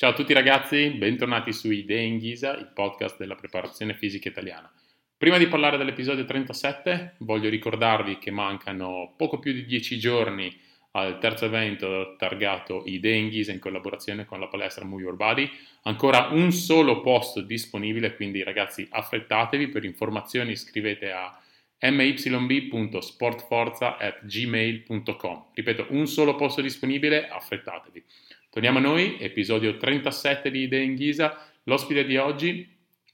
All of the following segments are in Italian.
Ciao a tutti ragazzi, bentornati su Idee in Ghisa, il podcast della preparazione fisica italiana. Prima di parlare dell'episodio 37, voglio ricordarvi che mancano poco più di 10 giorni al terzo evento targato Idee in Ghisa in collaborazione con la palestra Move Your Body. Ancora un solo posto disponibile, quindi ragazzi affrettatevi. Per informazioni scrivete a myb.sportforza.gmail.com Ripeto, un solo posto disponibile, affrettatevi. Torniamo a noi, episodio 37 di Idee in Ghisa. L'ospite di oggi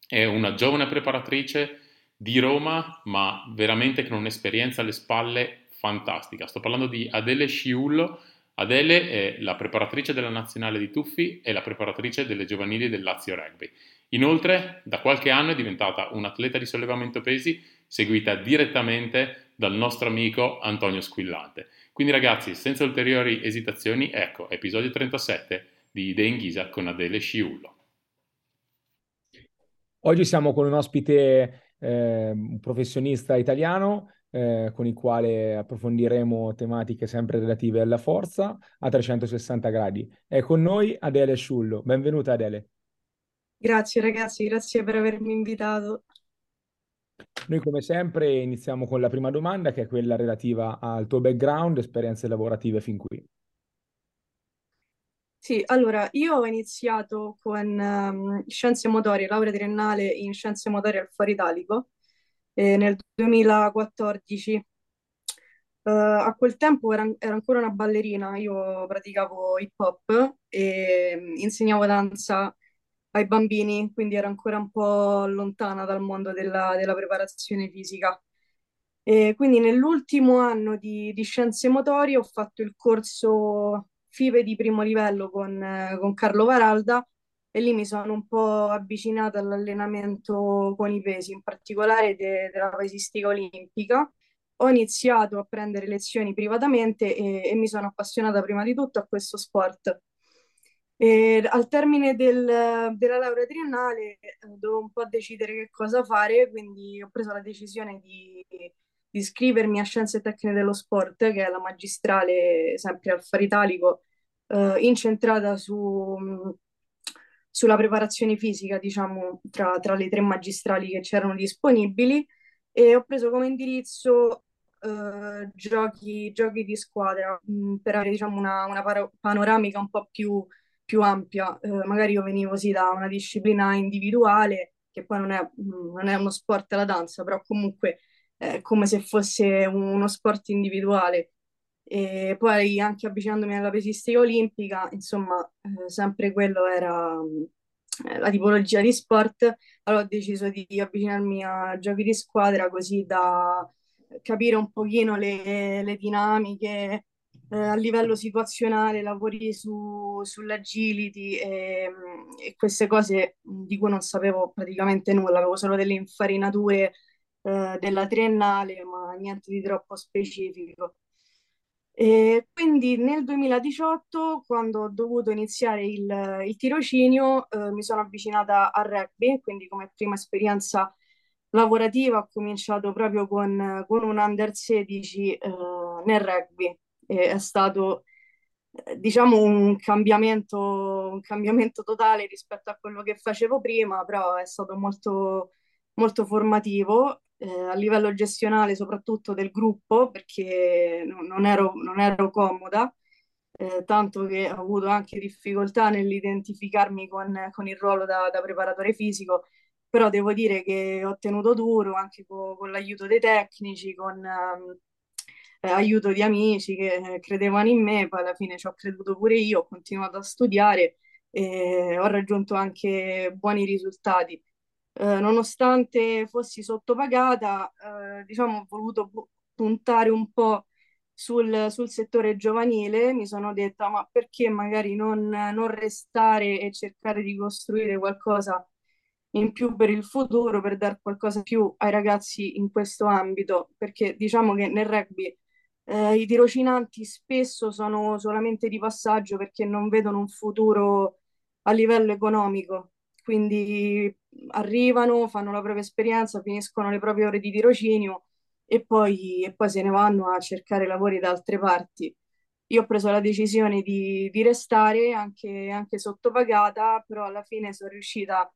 è una giovane preparatrice di Roma, ma veramente con un'esperienza alle spalle fantastica. Sto parlando di Adele Sciullo. Adele è la preparatrice della nazionale di tuffi e la preparatrice delle giovanili del Lazio Rugby. Inoltre, da qualche anno è diventata un'atleta di sollevamento pesi seguita direttamente dal nostro amico Antonio Squillante. Quindi ragazzi, senza ulteriori esitazioni, ecco, episodio 37 di Idee in Ghisa con Adele Sciullo. Oggi siamo con un ospite, eh, un professionista italiano, eh, con il quale approfondiremo tematiche sempre relative alla forza a 360 gradi. È con noi Adele Sciullo. Benvenuta Adele. Grazie ragazzi, grazie per avermi invitato. Noi come sempre iniziamo con la prima domanda che è quella relativa al tuo background, esperienze lavorative fin qui. Sì, allora io ho iniziato con um, scienze motorie, laurea triennale in scienze motorie al Foro Italico eh, nel 2014. Uh, a quel tempo era, ero ancora una ballerina, io praticavo hip hop e mm, insegnavo danza ai bambini, quindi ero ancora un po' lontana dal mondo della, della preparazione fisica. E quindi nell'ultimo anno di, di, scienze motorie ho fatto il corso FIBE di primo livello con, con Carlo Varalda e lì mi sono un po' avvicinata all'allenamento con i pesi, in particolare de, della pesistica olimpica. Ho iniziato a prendere lezioni privatamente e, e mi sono appassionata prima di tutto a questo sport. E al termine del, della laurea triennale eh, dovevo un po' decidere che cosa fare, quindi ho preso la decisione di, di iscrivermi a Scienze Tecniche dello Sport, che è la magistrale sempre al Faro Italico, eh, incentrata su, sulla preparazione fisica, diciamo, tra, tra, le tre magistrali che c'erano disponibili, e ho preso come indirizzo eh, giochi, giochi, di squadra mh, mm, per avere diciamo, una, una panoramica un po' più più ampia. Eh, magari io venivo sì da una disciplina individuale, che poi non è, non è uno sport la danza, però comunque è come se fosse uno sport individuale. E poi anche avvicinandomi alla pesistica olimpica, insomma, eh, sempre quello era eh, la tipologia di sport. Allora ho deciso di avvicinarmi a giochi di squadra così da capire un pochino le, le dinamiche, eh, a livello situazionale lavori su, sull'agility e, e, queste cose di cui non sapevo praticamente nulla, avevo solo delle infarinature eh, della triennale, ma niente di troppo specifico. E quindi nel 2018, quando ho dovuto iniziare il, il tirocinio, eh, mi sono avvicinata al rugby, quindi come prima esperienza lavorativa ho cominciato proprio con, con un under 16 eh, nel rugby è stato eh, diciamo un cambiamento, un cambiamento totale rispetto a quello che facevo prima, però è stato molto, molto formativo eh, a livello gestionale, soprattutto del gruppo, perché non ero, non ero comoda, eh, tanto che ho avuto anche difficoltà nell'identificarmi con, con il ruolo da, da, preparatore fisico, però devo dire che ho tenuto duro anche con, con l'aiuto dei tecnici, con... Um, eh, aiuto di amici che credevano in me, poi alla fine ci ho creduto pure io, ho continuato a studiare e ho raggiunto anche buoni risultati. Eh, nonostante fossi sottopagata, eh, diciamo, ho voluto puntare un po' sul, sul, settore giovanile, mi sono detta ma perché magari non, non restare e cercare di costruire qualcosa in più per il futuro, per dare qualcosa più ai ragazzi in questo ambito, perché diciamo che nel rugby eh, i tirocinanti spesso sono solamente di passaggio perché non vedono un futuro a livello economico, quindi arrivano, fanno la propria esperienza, finiscono le proprie ore di tirocinio e poi, e poi se ne vanno a cercare lavori da altre parti. Io ho preso la decisione di, di restare anche, anche sottopagata, però alla fine sono riuscita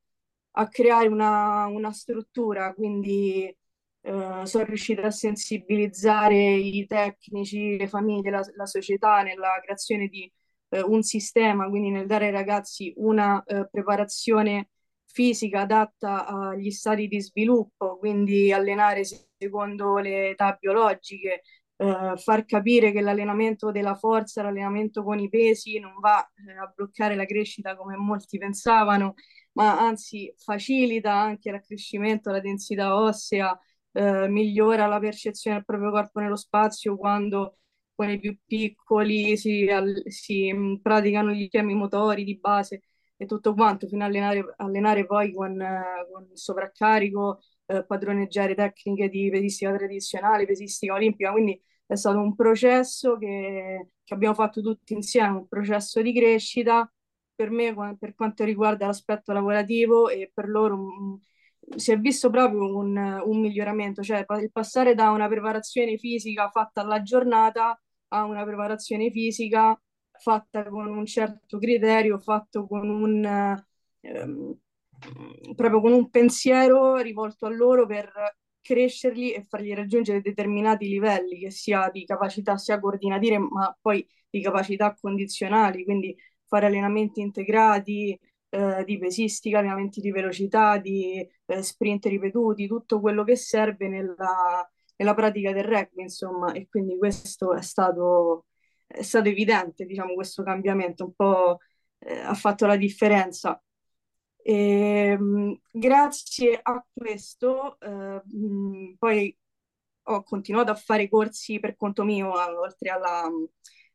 a creare una, una struttura, quindi eh, sono riuscita a sensibilizzare i tecnici, le famiglie, la, la società nella creazione di eh, un sistema, quindi nel dare ai ragazzi una eh, preparazione fisica adatta agli stati di sviluppo, quindi allenare secondo le età biologiche, eh, far capire che l'allenamento della forza, l'allenamento con i pesi non va eh, a bloccare la crescita come molti pensavano, ma anzi facilita anche l'accrescimento, la densità ossea, eh, migliora la percezione del proprio corpo nello spazio quando con i più piccoli si, si mm, praticano gli schemi motori di base e tutto quanto, fino a allenare, allenare poi con, eh, con sovraccarico, eh, padroneggiare tecniche di pesistica tradizionale, pesistica olimpica, quindi è stato un processo che, che abbiamo fatto tutti insieme, un processo di crescita. Per me per quanto riguarda l'aspetto lavorativo e per loro un, si è visto proprio un, un, miglioramento, cioè il passare da una preparazione fisica fatta alla giornata a una preparazione fisica fatta con un certo criterio, fatto con un, ehm, proprio con un pensiero rivolto a loro per crescerli e fargli raggiungere determinati livelli, che sia di capacità sia coordinative, ma poi di capacità condizionali, quindi fare allenamenti integrati, eh, di pesistica, allenamenti di velocità, di eh, sprint ripetuti, tutto quello che serve nella, nella pratica del rugby, insomma, e quindi questo è stato, è stato evidente, diciamo, questo cambiamento, un po' eh, ha fatto la differenza. E, ehm, mh, grazie a questo, eh, mh, poi ho continuato a fare corsi per conto mio, oltre alla,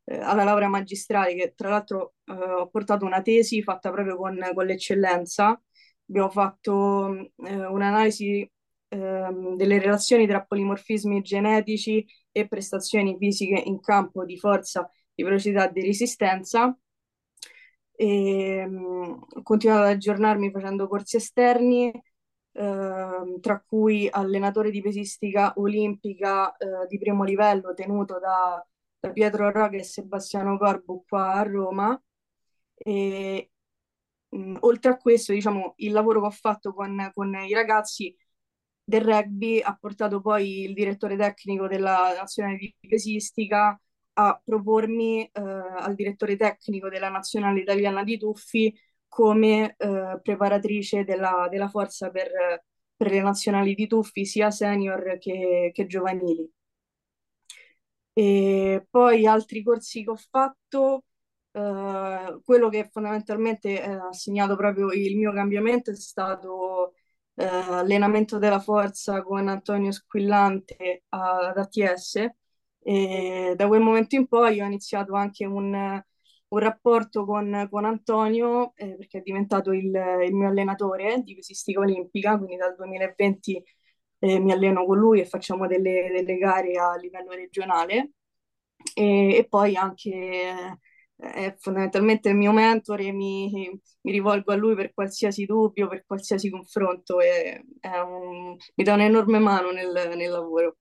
eh, alla laurea magistrale, che tra l'altro eh, ho portato una tesi fatta proprio con, con l'eccellenza. Abbiamo fatto eh, un'analisi ehm, delle relazioni tra polimorfismi genetici e prestazioni fisiche in campo di forza, di velocità e di resistenza. E, mh, ho continuato ad aggiornarmi facendo corsi esterni, eh, tra cui allenatore di pesistica olimpica eh, di primo livello tenuto da da Pietro Roca e Sebastiano Corbo qua a Roma. E, mh, oltre a questo, diciamo, il lavoro che ho fatto con, con i ragazzi del rugby ha portato poi il direttore tecnico della nazionale di pesistica a propormi eh, al direttore tecnico della nazionale italiana di tuffi come eh, preparatrice della, della forza per, per, le nazionali di tuffi sia senior che, che giovanili. E poi altri corsi che ho fatto, eh, quello che fondamentalmente eh, ha segnato proprio il mio cambiamento è stato eh, allenamento della forza con Antonio Squillante ad ATS e da quel momento in poi ho iniziato anche un, un rapporto con, con Antonio eh, perché è diventato il, il, mio allenatore di pesistica olimpica, quindi dal 2020 eh, mi alleno con lui e facciamo delle, delle gare a livello regionale e, e poi anche eh, è fondamentalmente il mio mentore, mi, mi, rivolgo a lui per qualsiasi dubbio, per qualsiasi confronto e un, mi dà un'enorme mano nel, nel lavoro.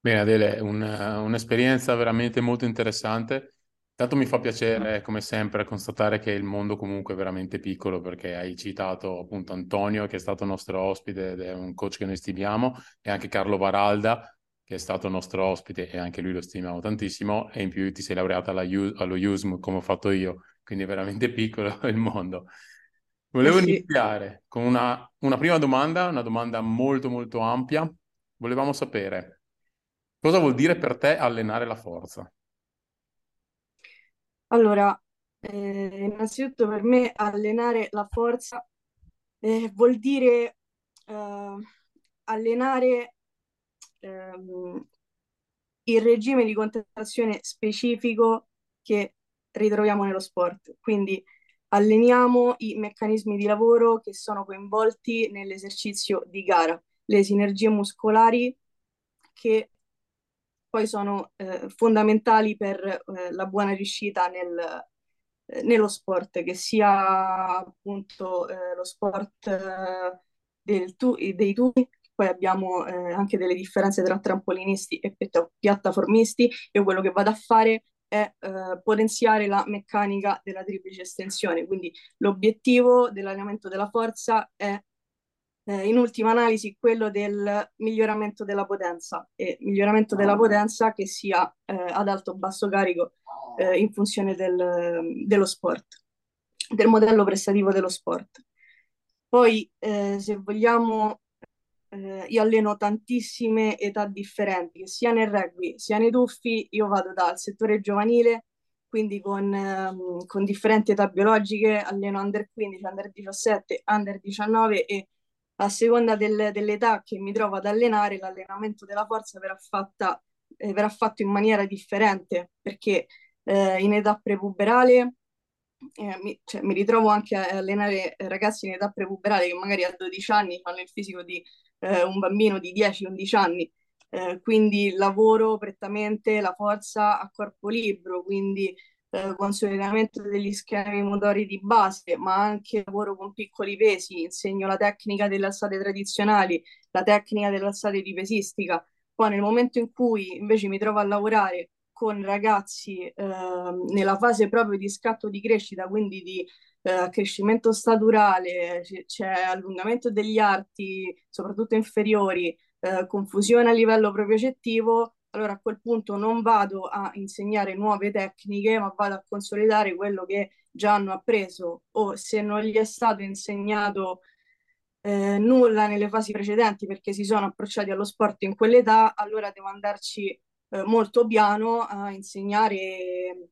Bene Adele, un, un'esperienza veramente molto interessante. Tanto mi fa piacere, come sempre, constatare che il mondo comunque è veramente piccolo perché hai citato appunto Antonio, che è stato nostro ospite ed è un coach che noi stimiamo, e anche Carlo Baralda, che è stato nostro ospite e anche lui lo stimiamo tantissimo, e in più ti sei laureata U- allo USM come ho fatto io, quindi è veramente piccolo il mondo. Volevo sì. iniziare con una, una prima domanda, una domanda molto molto ampia. Volevamo sapere cosa vuol dire per te allenare la forza? Allora, Eh, innanzitutto per me allenare la forza eh, vuol dire eh, allenare ehm, il regime di contrazione specifico che ritroviamo nello sport. Quindi alleniamo i meccanismi di lavoro che sono coinvolti nell'esercizio di gara, le sinergie muscolari che poi sono eh, fondamentali per eh, la buona riuscita nel, eh, nello sport, che sia appunto eh, lo sport eh, tu- dei tubi, poi abbiamo anche delle differenze tra trampolinisti e piattaformisti. Io quello che vado a fare è eh, potenziare la meccanica della triplice estensione. Quindi l'obiettivo dell'allenamento della forza è eh, in ultima analisi quello del miglioramento della potenza e miglioramento della potenza che sia eh, ad alto o basso carico eh, in funzione del, dello sport, del modello prestativo dello sport. Poi, eh, se vogliamo, eh, io alleno tantissime età differenti, sia nel rugby sia nei tuffi, io vado dal settore giovanile, quindi con, ehm, con differenti età biologiche, alleno under 15, under 17, under 19 e a seconda del, dell'età che mi trovo ad allenare, l'allenamento della forza verrà, fatta, eh, verrà fatto in maniera differente, perché eh, in età prepuberale eh, mi, cioè, mi, ritrovo anche a allenare ragazzi in età prepuberale che magari a 12 anni fanno il fisico di eh, un bambino di 10-11 anni, eh, quindi lavoro prettamente la forza a corpo libero, quindi eh, consolidamento degli schemi motori di base, ma anche lavoro con piccoli pesi, insegno la tecnica delle alzate tradizionali, la tecnica delle alzate di pesistica. Poi nel momento in cui invece mi trovo a lavorare con ragazzi eh, nella fase proprio di scatto di crescita, quindi di eh, crescimento staturale, c'è allungamento degli arti, soprattutto inferiori, eh, confusione a livello propriocettivo, allora a quel punto non vado a insegnare nuove tecniche, ma vado a consolidare quello che già hanno appreso o se non gli è stato insegnato eh, nulla nelle fasi precedenti perché si sono approcciati allo sport in quell'età, allora devo andarci eh, molto piano a insegnare,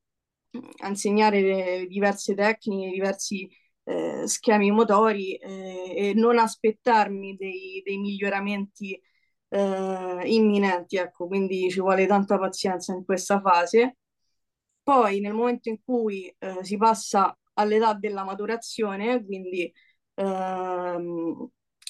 a insegnare diverse tecniche, diversi eh, schemi motori eh, e non aspettarmi dei, dei miglioramenti eh, imminenti, ecco, quindi ci vuole tanta pazienza in questa fase. Poi nel momento in cui eh, si passa all'età della maturazione, quindi ehm,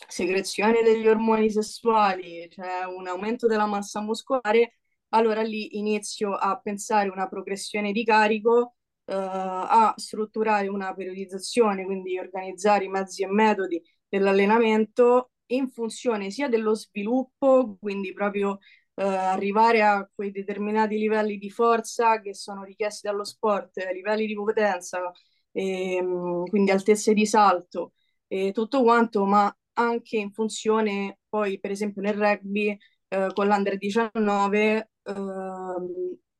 secrezione degli ormoni sessuali, cioè un aumento della massa muscolare, allora lì inizio a pensare una progressione di carico, eh, a strutturare una periodizzazione, quindi organizzare i mezzi e metodi dell'allenamento in funzione sia dello sviluppo, quindi proprio eh, arrivare a quei determinati livelli di forza che sono richiesti dallo sport, livelli di potenza, ehm, quindi altezze di salto e tutto quanto, ma anche in funzione poi per esempio nel rugby eh, con l'Under 19 eh,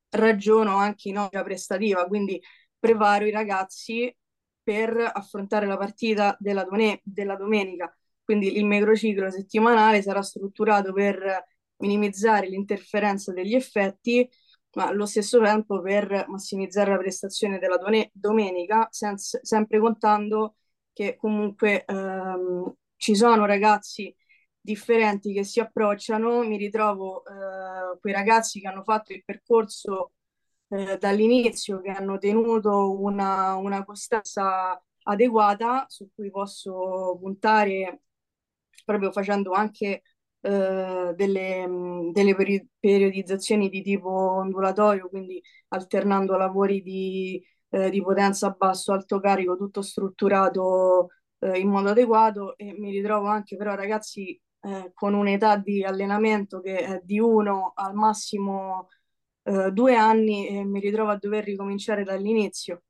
ragiono anche in ottica prestativa, quindi preparo i ragazzi per affrontare la partita della, done- della domenica quindi il microciclo settimanale sarà strutturato per minimizzare l'interferenza degli effetti, ma allo stesso tempo per massimizzare la prestazione della domenica, senza, sempre contando che comunque ehm, ci sono ragazzi differenti che si approcciano, mi ritrovo eh, quei ragazzi che hanno fatto il percorso eh, dall'inizio, che hanno tenuto una, una costanza adeguata su cui posso puntare proprio facendo anche eh, delle, delle peri- periodizzazioni di tipo ondulatorio, quindi alternando lavori di, eh, di potenza basso, alto carico, tutto strutturato eh, in modo adeguato e mi ritrovo anche però ragazzi eh, con un'età di allenamento che è di uno al massimo eh, due anni e mi ritrovo a dover ricominciare dall'inizio.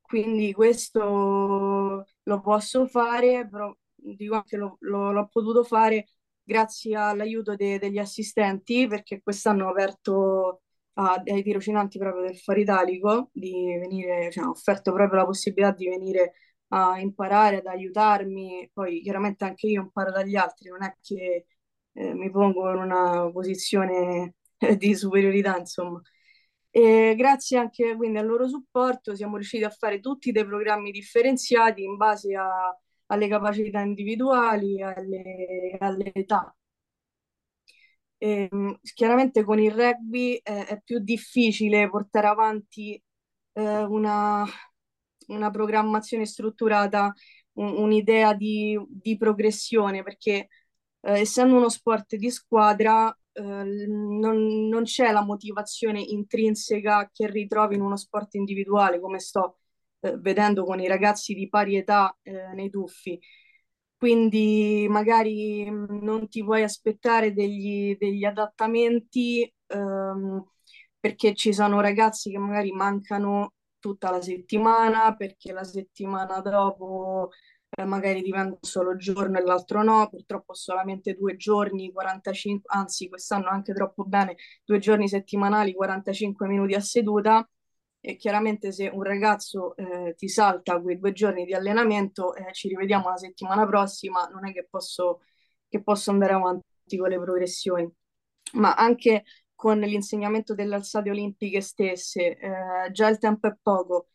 Quindi questo lo posso fare, però dico anche lo, lo, l'ho potuto fare grazie all'aiuto de, degli assistenti perché quest'anno ho aperto a, ai tirocinanti proprio del Faro Italico di venire, cioè, ho offerto proprio la possibilità di venire a imparare, ad aiutarmi, poi chiaramente anche io imparo dagli altri, non è che eh, mi pongo in una posizione di superiorità, insomma. E grazie anche quindi al loro supporto siamo riusciti a fare tutti dei programmi differenziati in base a, alle capacità individuali, alle, alle età. E, chiaramente con il rugby è, è più difficile portare avanti eh, una, una programmazione strutturata, un- un'idea di, di progressione, perché eh, essendo uno sport di squadra, eh, non, non c'è la motivazione intrinseca che ritrovi in uno sport individuale, come sto eh, vedendo con i ragazzi di pari età eh, nei tuffi. Quindi magari mh, non ti puoi aspettare degli, degli adattamenti ehm, perché ci sono ragazzi che magari mancano tutta la settimana, perché la settimana dopo eh, magari diventa un solo giorno e l'altro no, purtroppo solamente due giorni, 45, anzi quest'anno anche troppo bene, due giorni settimanali, 45 minuti a seduta e chiaramente se un ragazzo eh, ti salta quei due giorni di allenamento, eh, ci rivediamo la settimana prossima, non è che posso, che posso andare avanti con le progressioni. Ma anche con l'insegnamento delle alzate olimpiche stesse, eh, già il tempo è poco.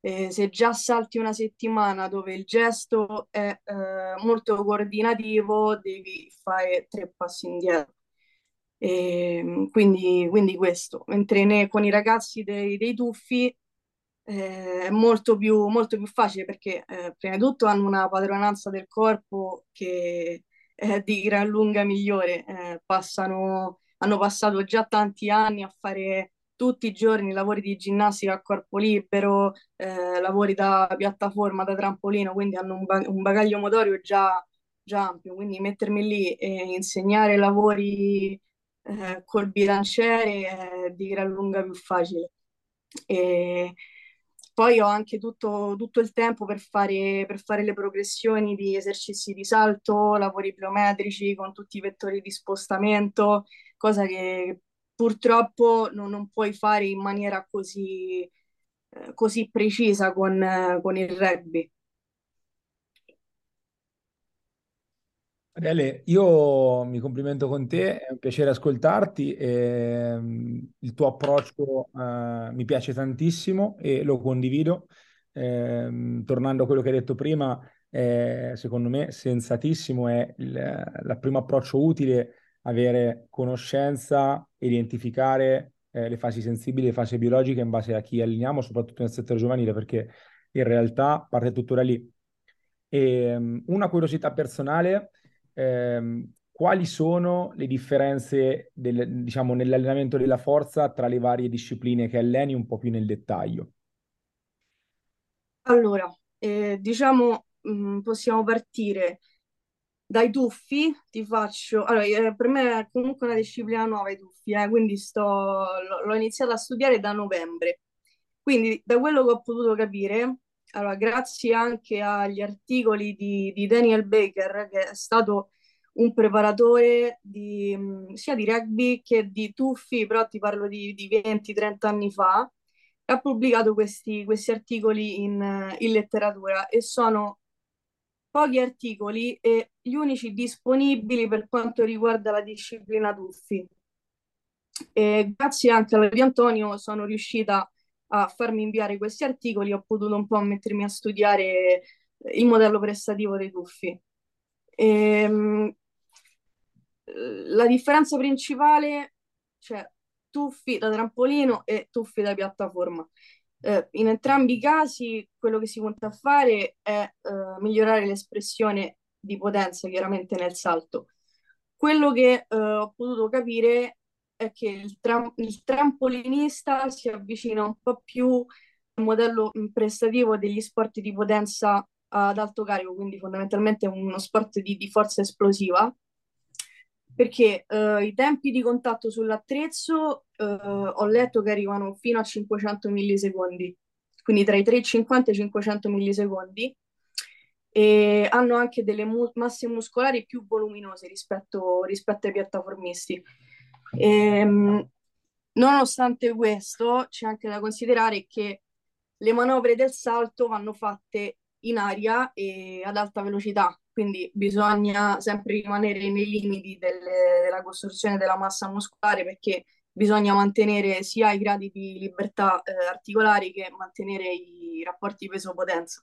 Eh, se già salti una settimana dove il gesto è eh, molto coordinativo, devi fare tre passi indietro. E, quindi, quindi questo, mentre ne, con i ragazzi dei, dei tuffi eh, è molto più, molto più facile perché eh, prima di tutto hanno una padronanza del corpo che è di gran lunga migliore, eh, passano hanno passato già tanti anni a fare tutti i giorni lavori di ginnastica a corpo libero, eh, lavori da piattaforma, da trampolino, quindi hanno un, ba- un bagaglio motorio già, già, ampio, quindi mettermi lì e insegnare lavori eh, col bilanciere è di gran lunga più facile. E poi ho anche tutto, tutto il tempo per fare, per fare le progressioni di esercizi di salto, lavori pliometrici con tutti i vettori di spostamento, cosa che purtroppo non, non puoi fare in maniera così, eh, così precisa con, eh, con il rugby. Adele, io mi complimento con te, è un piacere ascoltarti, e, um, il tuo approccio uh, mi piace tantissimo e lo condivido. Eh, tornando a quello che hai detto prima, eh, secondo me sensatissimo è il, il primo approccio utile avere conoscenza, identificare eh, le fasi sensibili, le fasi biologiche in base a chi alleniamo, soprattutto nel settore giovanile, perché in realtà parte tutto da lì. E, um, una curiosità personale, ehm, quali sono le differenze del, diciamo, nell'allenamento della forza tra le varie discipline che alleni un po' più nel dettaglio? Allora, eh, diciamo, mh, mm, possiamo partire dai tuffi ti faccio... Allora, eh, per me è comunque una disciplina nuova i tuffi, eh, quindi sto... l'ho iniziato a studiare da novembre. Quindi, da quello che ho potuto capire, allora, grazie anche agli articoli di, di Daniel Baker, che è stato un preparatore di, sia di rugby che di tuffi, però ti parlo di, di 20-30 anni fa, ha pubblicato questi, questi articoli in, in letteratura e sono pochi articoli e gli unici disponibili per quanto riguarda la disciplina tuffi. E grazie anche alla di Antonio sono riuscita a farmi inviare questi articoli, ho potuto un po' mettermi a studiare il modello prestativo dei tuffi. E, ehm, la differenza principale, cioè tuffi da trampolino e tuffi da piattaforma. Eh, in entrambi i casi quello che si punta a fare è eh, migliorare l'espressione di potenza chiaramente nel salto. Quello che eh, ho potuto capire è che il, tram- il, trampolinista si avvicina un po' più al modello prestativo degli sport di potenza ad alto carico, quindi fondamentalmente uno sport di, di forza esplosiva, perché eh, i tempi di contatto sull'attrezzo eh, ho letto che arrivano fino a 500 millisecondi, quindi tra i 350 e i 500 millisecondi, e hanno anche delle mu- masse muscolari più voluminose rispetto, rispetto ai piattaformisti. Ehm, nonostante questo, c'è anche da considerare che le manovre del salto vanno fatte in aria e ad alta velocità, quindi bisogna sempre rimanere nei limiti delle, della costruzione della massa muscolare perché bisogna mantenere sia i gradi di libertà eh, articolari che mantenere i rapporti peso-potenza.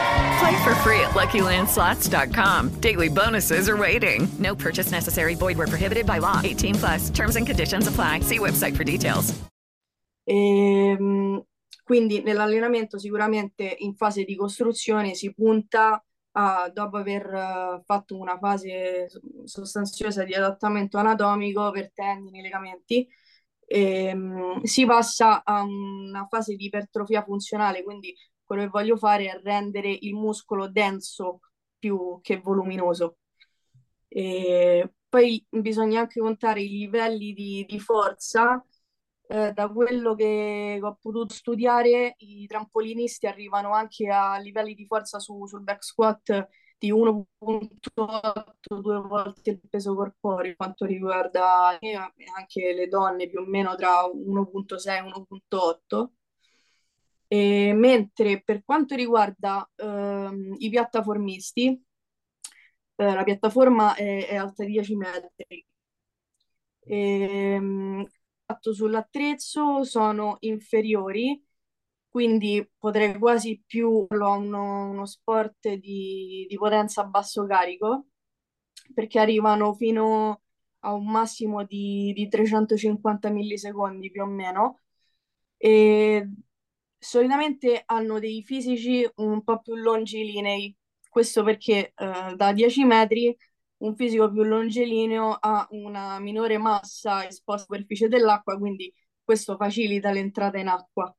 Play for free at LuckyLandSlots.com. Daily bonuses are waiting. No purchase necessary. Void were prohibited by law. 18 plus. Terms and conditions apply. See website for details. Ehm, quindi nell'allenamento sicuramente in fase di costruzione si punta a, dopo aver uh, fatto una fase sostanziosa di adattamento anatomico per tendini, legamenti, e, um, si passa a una fase di ipertrofia funzionale, quindi quello che voglio fare è rendere il muscolo denso più che voluminoso. E poi bisogna anche contare i livelli di, di forza. Eh, da quello che ho potuto studiare, i trampolinisti arrivano anche a livelli di forza su, sul back squat di 1.8, due volte il peso corporeo, quanto riguarda anche le donne più o meno tra 1.6 e 1.8 e mentre per quanto riguarda ehm, i piattaformisti, eh, la piattaforma è, è, alta 10 metri. E, ehm, sull'attrezzo sono inferiori, quindi potrei quasi più a uno, uno sport di, di potenza a basso carico, perché arrivano fino a un massimo di, di 350 millisecondi più o meno. E solitamente hanno dei fisici un po' più longilinei, questo perché eh, da 10 metri un fisico più longilineo ha una minore massa esposta alla superficie dell'acqua, quindi questo facilita l'entrata in acqua.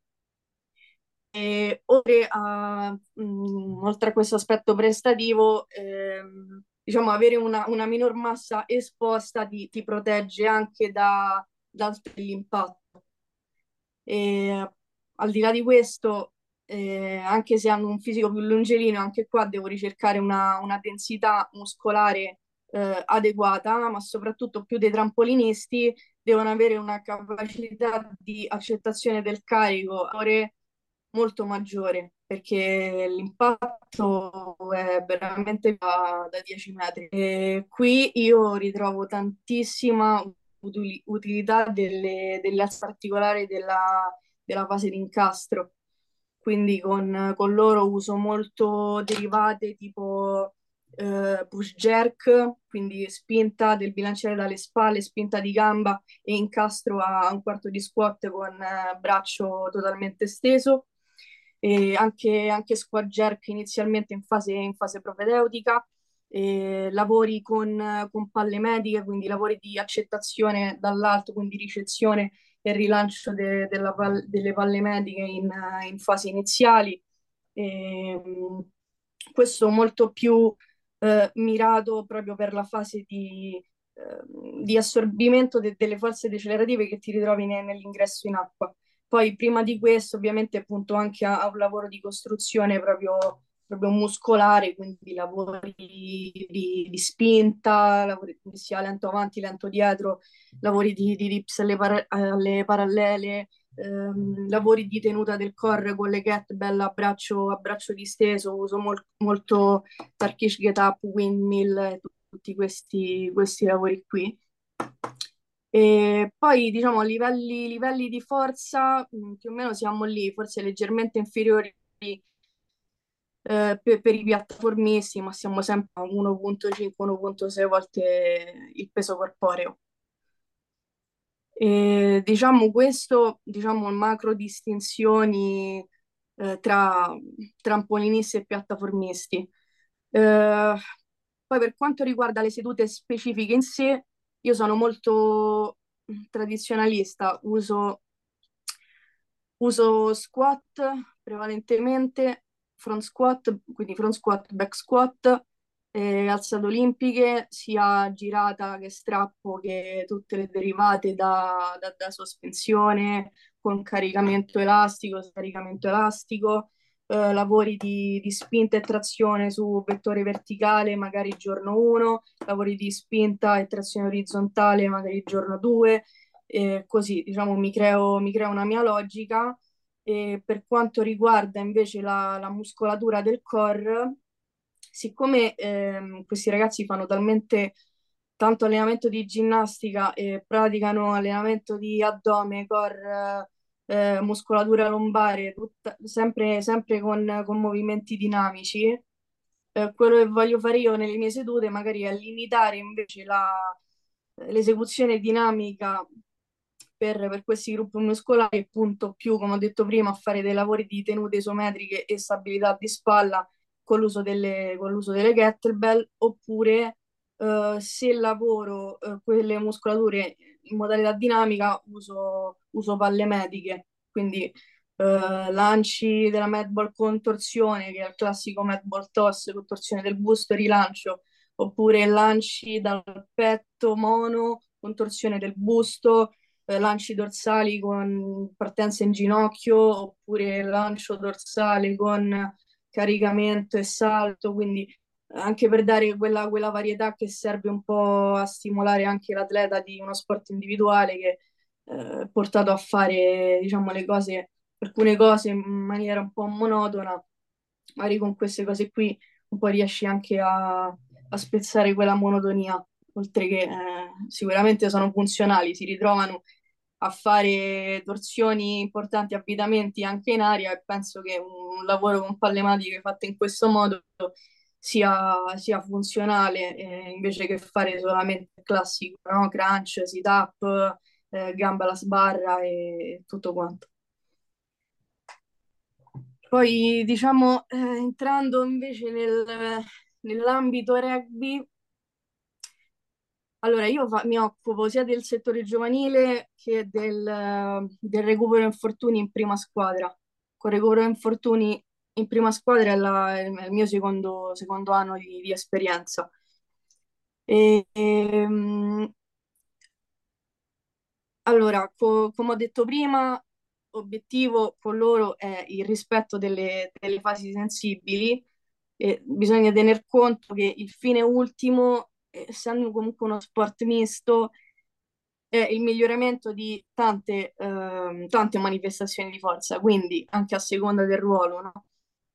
E oltre a, mh, mm, oltre a questo aspetto prestativo, ehm, diciamo, avere una, una, minor massa esposta ti, ti protegge anche da, dall'impatto. E al di là di questo, eh, anche se hanno un fisico più longelineo, anche qua devo ricercare una, una densità muscolare eh, adeguata, ma soprattutto più dei trampolinisti devono avere una capacità di accettazione del carico molto maggiore perché l'impatto è veramente da, da 10 metri. E qui io ritrovo tantissima utilità delle, delle particolari della, della fase di incastro. Quindi con, con loro uso molto derivate tipo eh, push jerk, quindi spinta del bilanciere dalle spalle, spinta di gamba e incastro a un quarto di squat con eh, braccio totalmente steso. E anche, anche squat jerk inizialmente in fase, in fase propedeutica. E lavori con, con palle mediche, quindi lavori di accettazione dall'alto, quindi ricezione e rilancio de, pal- delle palle mediche in, in fasi iniziali. E, questo molto più eh, mirato proprio per la fase di, eh, di assorbimento de- delle forze decelerative che ti ritrovi ne- nell'ingresso in acqua. Poi prima di questo ovviamente appunto anche a, a un lavoro di costruzione proprio proprio muscolare, quindi lavori di, di spinta, lavori sia lento avanti, lento dietro, lavori di, di dips alle, para- alle parallele, ehm, lavori di tenuta del core con le kettlebell a braccio, a braccio disteso, uso mol- molto Turkish Get Up, Windmill, tutti questi, questi lavori qui. E poi diciamo a livelli, livelli di forza più o meno siamo lì, forse leggermente inferiori eh, per, per, i piattaformisti, ma siamo sempre a 1.5-1.6 volte il peso corporeo. E, diciamo questo, diciamo macro distinzioni eh, tra trampolinisti e piattaformisti. Eh, poi per quanto riguarda le sedute specifiche in sé, io sono molto tradizionalista, uso, uso squat prevalentemente front squat, quindi front squat, back squat, eh, alzate olimpiche, sia girata che strappo che tutte le derivate da, da, da sospensione, con caricamento elastico, scaricamento elastico, eh, lavori di, di spinta e trazione su vettore verticale, magari giorno 1, lavori di spinta e trazione orizzontale, magari giorno 2, eh, così diciamo mi creo, mi creo una mia logica. E per quanto riguarda invece la, la muscolatura del core, siccome ehm, questi ragazzi fanno talmente tanto allenamento di ginnastica e praticano allenamento di addome, core, eh, muscolatura lombare, tutta, sempre, sempre con, con movimenti dinamici. Eh, quello che voglio fare io nelle mie sedute magari è limitare invece la, l'esecuzione dinamica per, per, questi gruppi muscolari e punto più, come ho detto prima, a fare dei lavori di tenute isometriche e stabilità di spalla con l'uso delle, con l'uso delle kettlebell, oppure uh, se lavoro uh, quelle muscolature in modalità dinamica uso, uso palle mediche, quindi uh, lanci della medball con torsione, che è il classico medball toss, con torsione del busto e rilancio, oppure lanci dal petto mono con torsione del busto, lanci dorsali con partenza in ginocchio, oppure lancio dorsale con caricamento e salto, quindi anche per dare quella, quella varietà che serve un po' a stimolare anche l'atleta di uno sport individuale che eh, è portato a fare, diciamo, le cose, alcune cose in maniera un po' monotona, magari con queste cose qui un po' riesci anche a, a spezzare quella monotonia, oltre che eh, sicuramente sono funzionali, si ritrovano a fare torsioni importanti, avvitamenti anche in aria e penso che un lavoro con palle magiche fatto in questo modo sia, sia funzionale eh, invece che fare solamente il classico, no? crunch, sit up, eh, gamba alla sbarra e tutto quanto. Poi diciamo, eh, entrando invece nel, nell'ambito rugby, allora, io fa- mi occupo sia del settore giovanile che del, del recupero infortuni in prima squadra. Con recupero infortuni in prima squadra è, la- è il mio secondo, secondo anno di, di esperienza. E, ehm, allora, co- come ho detto prima, obiettivo con loro è il rispetto delle, delle fasi sensibili e bisogna tener conto che il fine ultimo essendo comunque uno sport misto, è il miglioramento di tante, eh, tante manifestazioni di forza, quindi anche a seconda del ruolo, no?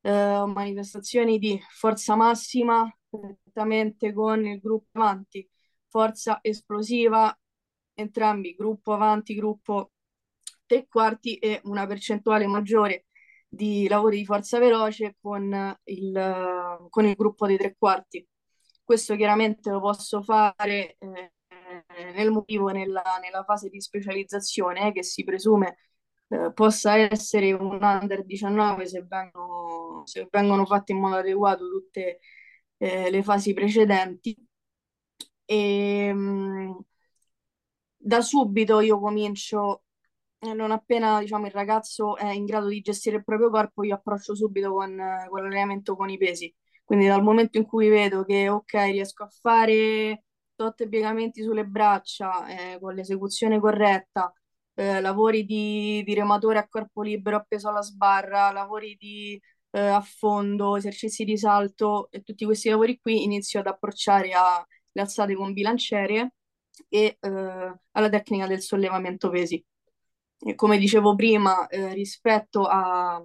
eh, manifestazioni di forza massima direttamente con il gruppo avanti, forza esplosiva, entrambi, gruppo avanti, gruppo tre quarti e una percentuale maggiore di lavori di forza veloce con il, con il gruppo dei tre quarti. Questo chiaramente lo posso fare eh, nel motivo nella, nella, fase di specializzazione, eh, che si presume eh, possa essere un under 19 se vengono, se vengono fatte in modo adeguato tutte eh, le fasi precedenti. E, mh, mm, da subito io comincio eh, non appena diciamo, il ragazzo è in grado di gestire il proprio corpo, io approccio subito con, con l'allenamento con i pesi. Quindi dal momento in cui vedo che ok, riesco a fare tot piegamenti sulle braccia eh, con l'esecuzione corretta, eh, lavori di, di, rematore a corpo libero appeso alla sbarra, lavori di eh, affondo, esercizi di salto e tutti questi lavori qui inizio ad approcciare alle alzate con bilanciere e eh, alla tecnica del sollevamento pesi. E come dicevo prima, eh, rispetto a,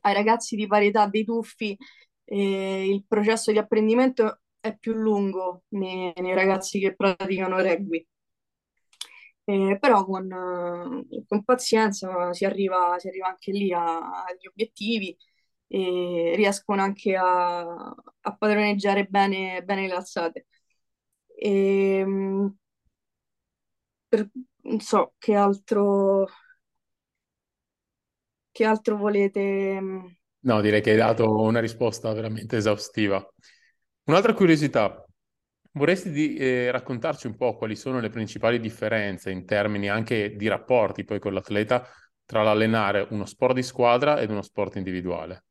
ai ragazzi di varietà dei tuffi, e il processo di apprendimento è più lungo nei, nei ragazzi che praticano rugby. Eh, però con, con, pazienza si arriva, si arriva anche lì agli obiettivi e riescono anche a, a padroneggiare bene, bene le alzate. E, ehm, per, non so che altro, che altro volete No, direi che hai dato una risposta veramente esaustiva. Un'altra curiosità, vorresti di, eh, raccontarci un po' quali sono le principali differenze in termini anche di rapporti poi con l'atleta tra l'allenare uno sport di squadra ed uno sport individuale?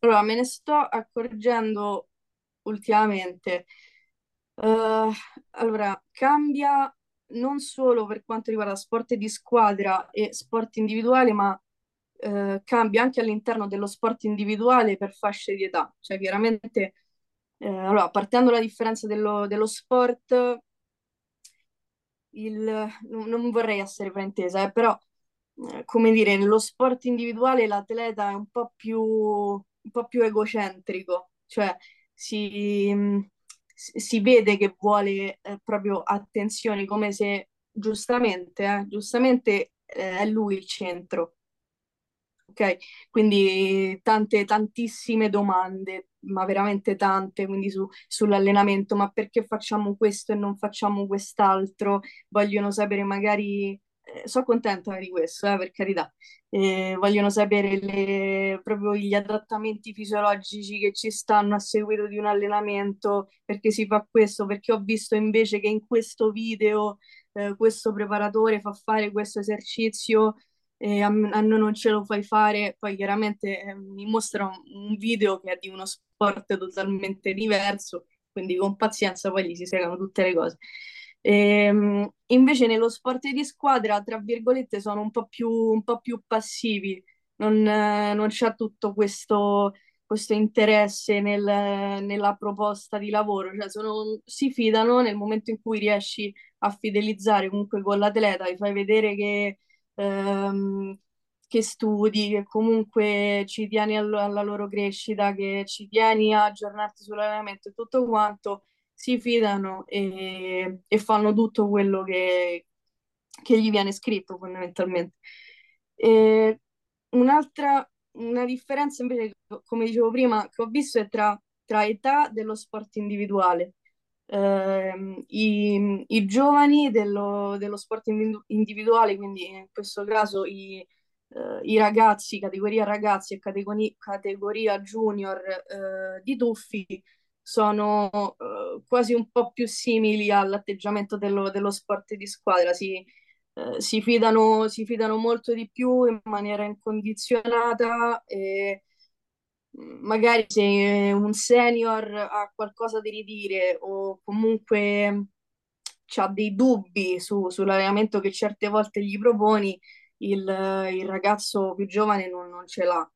Allora, me ne sto accorgendo ultimamente. Uh, allora, cambia non solo per quanto riguarda sport di squadra e sport individuali, ma eh, cambia anche all'interno dello sport individuale per fasce di età. Cioè, chiaramente, eh, allora, partendo dalla differenza dello, dello sport, il, non vorrei essere fraintesa, eh, però, eh, come dire, nello sport individuale l'atleta è un po' più, un po' più egocentrico, cioè si, si vede che vuole eh, proprio attenzioni, come se giustamente, giustamente è lui il centro. Ok, quindi tante, tantissime domande, ma veramente tante, quindi su, sull'allenamento, ma perché facciamo questo e non facciamo quest'altro? Vogliono sapere magari eh, sono contenta di questo, eh, per carità. Eh, vogliono sapere le, proprio gli adattamenti fisiologici che ci stanno a seguito di un allenamento, perché si fa questo, perché ho visto invece che in questo video eh, questo preparatore fa fare questo esercizio e a, a noi non ce lo fai fare. Poi chiaramente eh, mi mostra un, un video che è di uno sport totalmente diverso, quindi con pazienza poi gli si spiegano tutte le cose. Ehm, invece nello sport di squadra, tra virgolette, sono un po' più, un po' più passivi, non, eh, non c'è tutto questo, questo interesse nel, nella proposta di lavoro, cioè sono, si fidano nel momento in cui riesci a fidelizzare comunque con l'atleta, gli fai vedere che, ehm, che studi, che comunque ci tieni alla, alla loro crescita, che ci tieni a aggiornarti sull'allenamento e tutto quanto si fidano e, e fanno tutto quello che, che, gli viene scritto fondamentalmente. E un'altra una differenza invece, come dicevo prima, che ho visto è tra, tra età dello sport individuale. Eh, i, i, giovani dello, dello sport individuale, quindi in questo caso i, eh, i ragazzi, categoria ragazzi e categoria, categoria junior eh, di tuffi, sono eh, quasi un po' più simili all'atteggiamento dello, dello sport di squadra, si, eh, si, fidano, si fidano molto di più in maniera incondizionata e magari se un senior ha qualcosa da ridire o comunque ha dei dubbi su, sull'allenamento che certe volte gli proponi, il, il ragazzo più giovane non, non ce l'ha,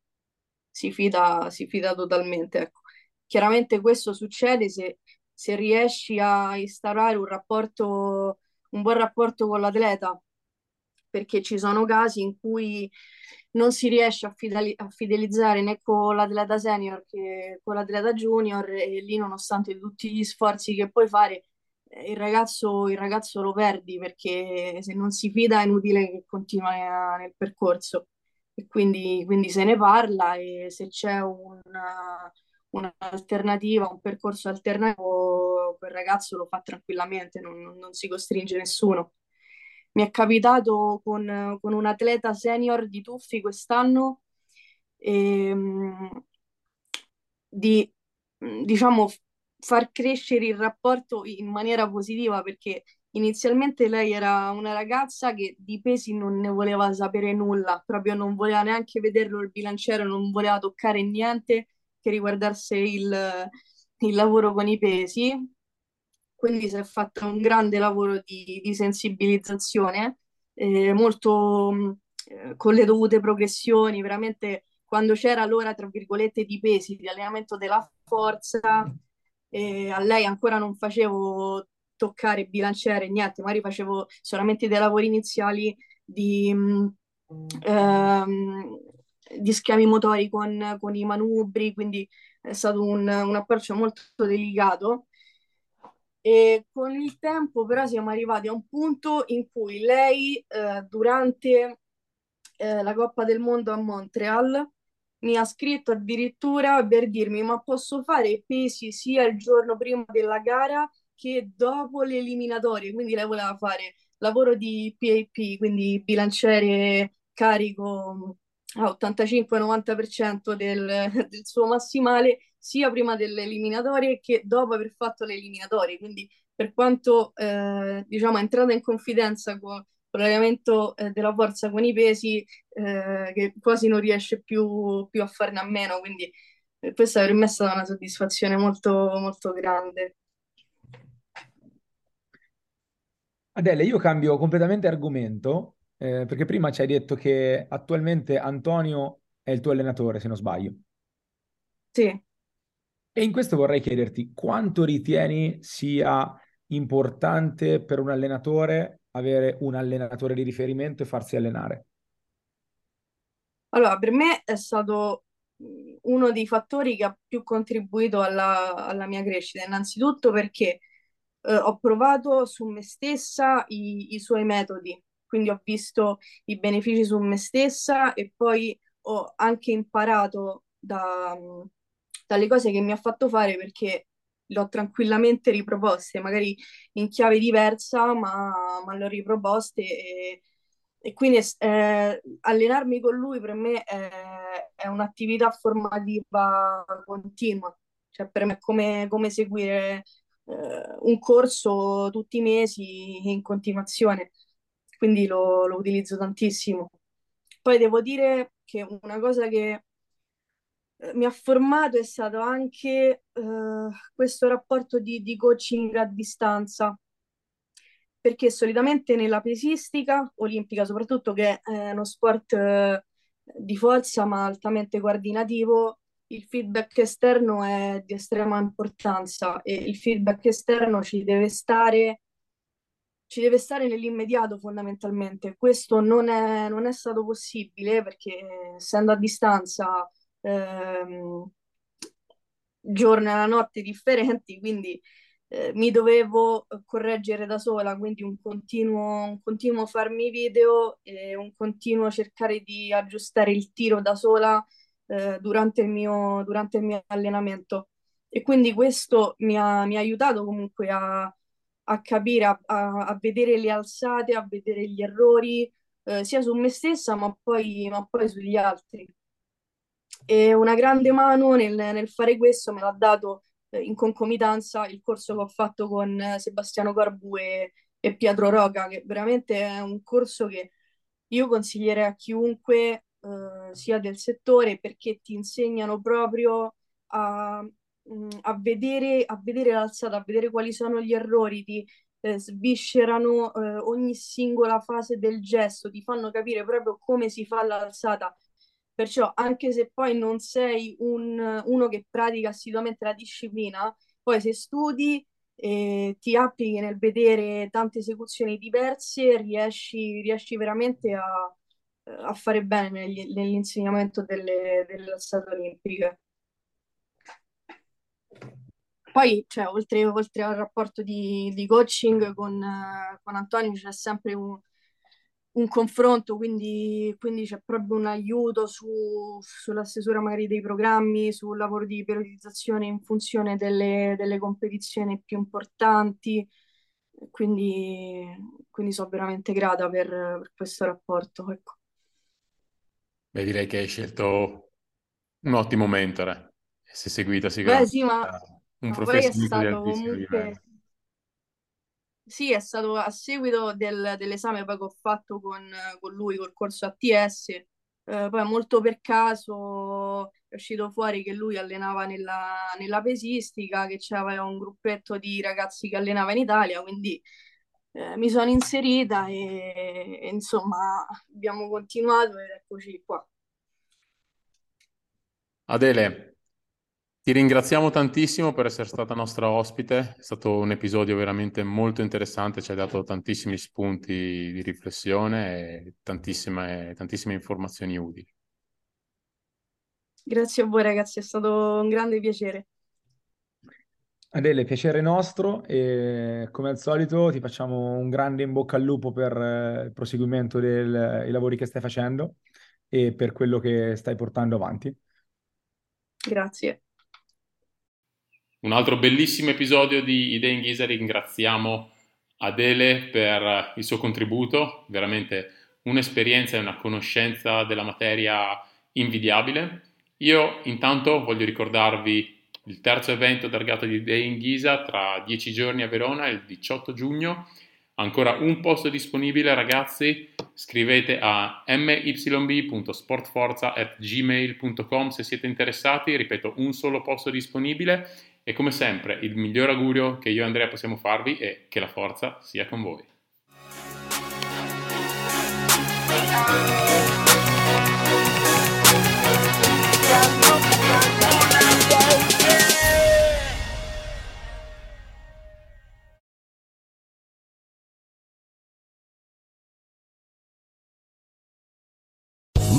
si fida, si fida totalmente. Ecco. Chiaramente questo succede se, se riesci a instaurare un rapporto, un buon rapporto con l'atleta, perché ci sono casi in cui non si riesce a, fideli- a fidelizzare né con l'atleta senior che con l'atleta junior e lì nonostante tutti gli sforzi che puoi fare il ragazzo, il ragazzo lo perdi perché se non si fida è inutile che continua nel percorso e quindi, quindi se ne parla e se c'è una, un'alternativa, un percorso alternativo, quel ragazzo lo fa tranquillamente, non, non si costringe nessuno. Mi è capitato con, con un atleta senior di tuffi quest'anno ehm, di, diciamo, far crescere il rapporto in maniera positiva perché inizialmente lei era una ragazza che di pesi non ne voleva sapere nulla, proprio non voleva neanche vederlo il bilanciere, non voleva toccare niente che riguardasse il, il lavoro con i pesi. Quindi si è fatto un grande lavoro di, di sensibilizzazione, eh, molto eh, con le dovute progressioni, veramente quando c'era l'ora, tra virgolette, di pesi, di allenamento della forza, eh, a lei ancora non facevo toccare bilanciere, niente, magari facevo solamente dei lavori iniziali di, mh, ehm, di schemi motori con, con, i manubri, quindi è stato un, un approccio molto delicato. E con il tempo però siamo arrivati a un punto in cui lei eh, durante eh, la Coppa del Mondo a Montreal mi ha scritto addirittura per dirmi ma posso fare i pesi sia il giorno prima della gara che dopo le quindi lei voleva fare lavoro di PAP, quindi bilanciere carico a 85-90% del, del suo massimale sia prima delle eliminatorie che dopo aver fatto le eliminatorie. Quindi per quanto eh, diciamo è entrata in confidenza con, con l'allenamento eh, della forza con i pesi, eh, che quasi non riesce più, più, a farne a meno. Quindi eh, questa per me è stata una soddisfazione molto, molto grande. Adele, io cambio completamente argomento eh, perché prima ci hai detto che attualmente Antonio è il tuo allenatore, se non sbaglio. Sì. E in questo vorrei chiederti quanto ritieni sia importante per un allenatore avere un allenatore di riferimento e farsi allenare? Allora, per me è stato uno dei fattori che ha più contribuito alla, alla mia crescita, innanzitutto perché eh, ho provato su me stessa i, i suoi metodi, quindi ho visto i benefici su me stessa e poi ho anche imparato da, dalle cose che mi ha fatto fare perché le ho tranquillamente riproposte, magari in chiave diversa, ma, ma le ho riproposte e, e quindi eh, allenarmi con lui per me è, è un'attività formativa continua, cioè per me è come, come seguire eh, un corso tutti i mesi in continuazione, quindi lo, lo utilizzo tantissimo. Poi devo dire che una cosa che mi ha formato è stato anche eh, questo rapporto di, di, coaching a distanza, perché solitamente nella pesistica olimpica, soprattutto che è uno sport eh, di forza ma altamente coordinativo, il feedback esterno è di estrema importanza e il feedback esterno ci deve stare, ci deve stare nell'immediato fondamentalmente. Questo non è, non è stato possibile perché essendo a distanza ehm, giorno e la notte differenti, quindi eh, mi dovevo correggere da sola, quindi un continuo, un continuo farmi video e un continuo cercare di aggiustare il tiro da sola eh, durante, il mio, durante il mio allenamento. E quindi questo mi ha, mi ha aiutato comunque a, a capire, a, a, a, vedere le alzate, a vedere gli errori, eh, sia su me stessa, ma poi, ma poi sugli altri. E una grande mano nel, nel fare questo me l'ha dato eh, in concomitanza il corso che ho fatto con eh, Sebastiano Corbu e, e Pietro Roca, che veramente è un corso che io consiglierei a chiunque eh, sia del settore perché ti insegnano proprio a, mm, a, vedere, a vedere l'alzata, a vedere quali sono gli errori, ti eh, sviscerano eh, ogni singola fase del gesto, ti fanno capire proprio come si fa l'alzata. Perciò, anche se poi non sei un, uno che pratica assiduamente la disciplina, poi se studi e ti applichi nel vedere tante esecuzioni diverse, riesci, riesci veramente a, a fare bene negli, nell'insegnamento delle, delle alzate olimpiche. Poi, cioè, oltre, oltre, al rapporto di, di coaching con, con, Antonio, c'è sempre un, un confronto, quindi, quindi, c'è proprio un aiuto su, sulla stesura magari dei programmi, sul lavoro di periodizzazione in funzione delle, delle competizioni più importanti. Quindi, quindi sono veramente grata per, per questo rapporto. Ecco. Beh, direi che hai scelto un ottimo mentore. E sei seguita Beh, sì, ma, un ma professionista di altissimo livello. Sì, è stato a seguito del- dell'esame poi che ho fatto con, con lui, col corso ATS, eh, poi molto per caso è uscito fuori che lui allenava nella, nella pesistica, che c'aveva un gruppetto di ragazzi che allenava in Italia, quindi eh, mi sono inserita e, e, insomma abbiamo continuato ed eccoci qua. Adele, ti ringraziamo tantissimo per essere stata nostra ospite, è stato un episodio veramente molto interessante, ci hai dato tantissimi spunti di riflessione e tantissime, tantissime informazioni utili. Grazie a voi ragazzi, è stato un grande piacere. Adele, piacere nostro e come al solito ti facciamo un grande in bocca al lupo per eh, il proseguimento dei lavori che stai facendo e per quello che stai portando avanti. Grazie. Un altro bellissimo episodio di Idee in Ghisa, ringraziamo Adele per il suo contributo, veramente un'esperienza e una conoscenza della materia invidiabile. Io intanto voglio ricordarvi il terzo evento targato di Day in Ghisa tra dieci giorni a Verona, il 18 giugno. Ancora un posto disponibile, ragazzi. Scrivete a myb.sportforza.gmail.com se siete interessati. Ripeto, un solo posto disponibile. E come sempre, il miglior augurio che io e Andrea possiamo farvi è che la forza sia con voi.